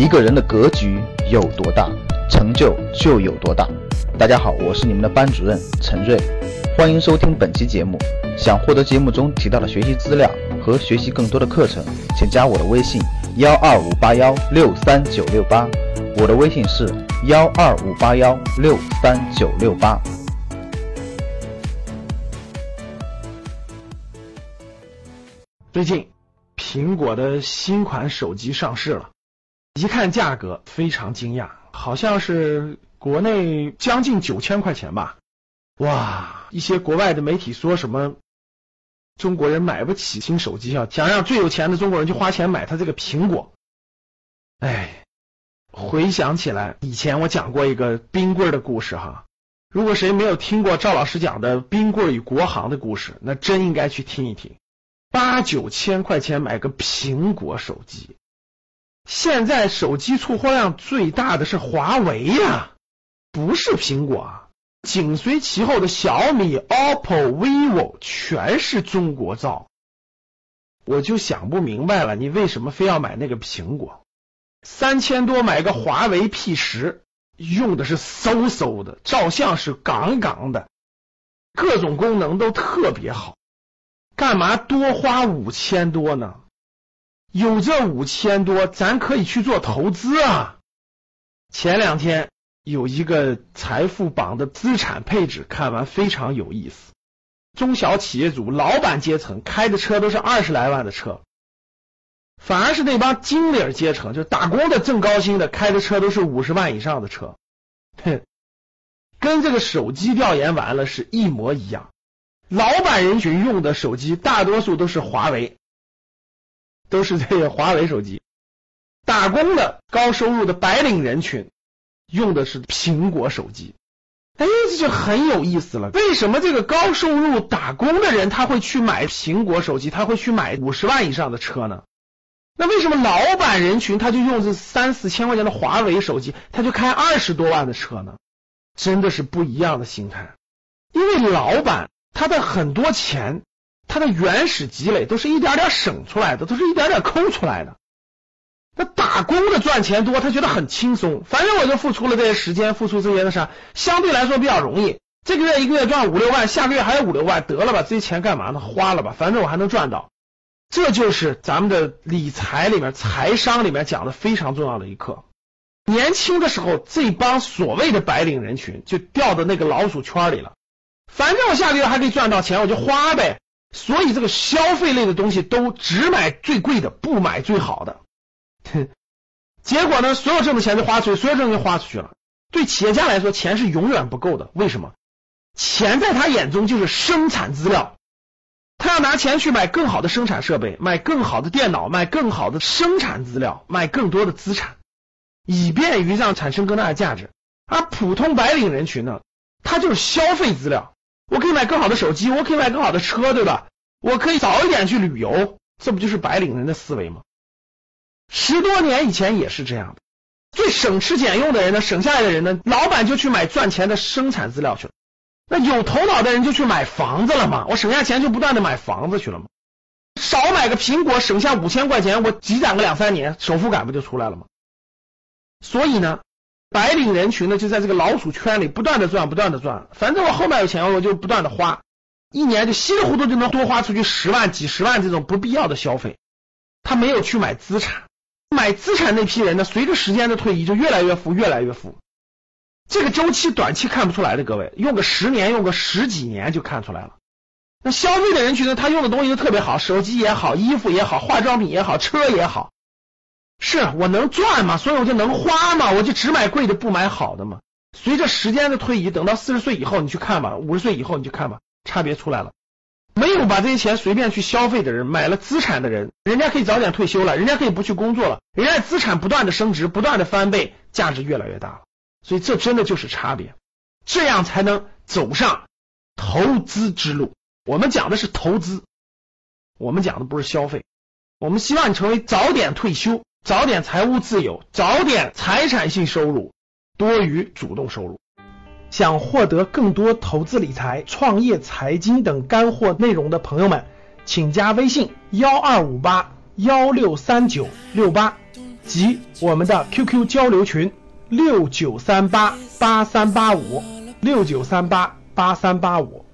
一个人的格局有多大，成就就有多大。大家好，我是你们的班主任陈瑞，欢迎收听本期节目。想获得节目中提到的学习资料和学习更多的课程，请加我的微信幺二五八幺六三九六八。我的微信是幺二五八幺六三九六八。最近，苹果的新款手机上市了，一看价格非常惊讶，好像是国内将近九千块钱吧。哇，一些国外的媒体说什么中国人买不起新手机啊，想让最有钱的中国人去花钱买他这个苹果。哎，回想起来，以前我讲过一个冰棍的故事哈。如果谁没有听过赵老师讲的冰棍与国行的故事，那真应该去听一听。八九千块钱买个苹果手机，现在手机出货量最大的是华为呀，不是苹果啊。紧随其后的小米、OPPO、vivo 全是中国造，我就想不明白了，你为什么非要买那个苹果？三千多买个华为 P 十，用的是嗖嗖的，照相是杠杠的，各种功能都特别好。干嘛多花五千多呢？有这五千多，咱可以去做投资啊！前两天有一个财富榜的资产配置，看完非常有意思。中小企业主、老板阶层开的车都是二十来万的车，反而是那帮经理阶层，就打工的挣高薪的，开的车都是五十万以上的车。哼，跟这个手机调研完了是一模一样。老板人群用的手机大多数都是华为，都是这个华为手机。打工的高收入的白领人群用的是苹果手机。哎，这就很有意思了。为什么这个高收入打工的人他会去买苹果手机，他会去买五十万以上的车呢？那为什么老板人群他就用这三四千块钱的华为手机，他就开二十多万的车呢？真的是不一样的心态，因为老板。他的很多钱，他的原始积累都是一点点省出来的，都是一点点抠出来的。那打工的赚钱多，他觉得很轻松，反正我就付出了这些时间，付出这些的啥，相对来说比较容易。这个月一个月赚五六万，下个月还有五六万，得了吧，这些钱干嘛呢？花了吧，反正我还能赚到。这就是咱们的理财里面、财商里面讲的非常重要的一课。年轻的时候，这帮所谓的白领人群就掉到那个老鼠圈里了。反正我下个月还可以赚到钱，我就花呗。所以这个消费类的东西都只买最贵的，不买最好的。结果呢，所有挣的钱就花出去，所有挣的钱花出去了。对企业家来说，钱是永远不够的。为什么？钱在他眼中就是生产资料，他要拿钱去买更好的生产设备，买更好的电脑，买更好的生产资料，买更多的资产，以便于让产生更大的价值。而普通白领人群呢，他就是消费资料。我可以买更好的手机，我可以买更好的车，对吧？我可以早一点去旅游，这不就是白领人的思维吗？十多年以前也是这样的。最省吃俭用的人呢，省下来的人呢，老板就去买赚钱的生产资料去了。那有头脑的人就去买房子了嘛，我省下钱就不断的买房子去了嘛。少买个苹果，省下五千块钱，我积攒个两三年，首付感不就出来了吗？所以呢。白领人群呢，就在这个老鼠圈里不断的赚，不断的赚。反正我后面有钱，我就不断的花，一年就稀里糊涂就能多花出去十万、几十万这种不必要的消费。他没有去买资产，买资产那批人呢，随着时间的推移就越来越富，越来越富。这个周期短期看不出来的，各位用个十年，用个十几年就看出来了。那消费的人群呢，他用的东西都特别好，手机也好，衣服也好，化妆品也好，车也好。是我能赚嘛，所以我就能花嘛，我就只买贵的不买好的嘛。随着时间的推移，等到四十岁以后你去看吧，五十岁以后你去看吧，差别出来了。没有把这些钱随便去消费的人，买了资产的人，人家可以早点退休了，人家可以不去工作了，人家资产不断的升值，不断的翻倍，价值越来越大了。所以这真的就是差别，这样才能走上投资之路。我们讲的是投资，我们讲的不是消费。我们希望你成为早点退休。早点财务自由，早点财产性收入多于主动收入。想获得更多投资理财、创业财经等干货内容的朋友们，请加微信幺二五八幺六三九六八。及我们的 QQ 交流群六九三八八三八五六九三八八三八五。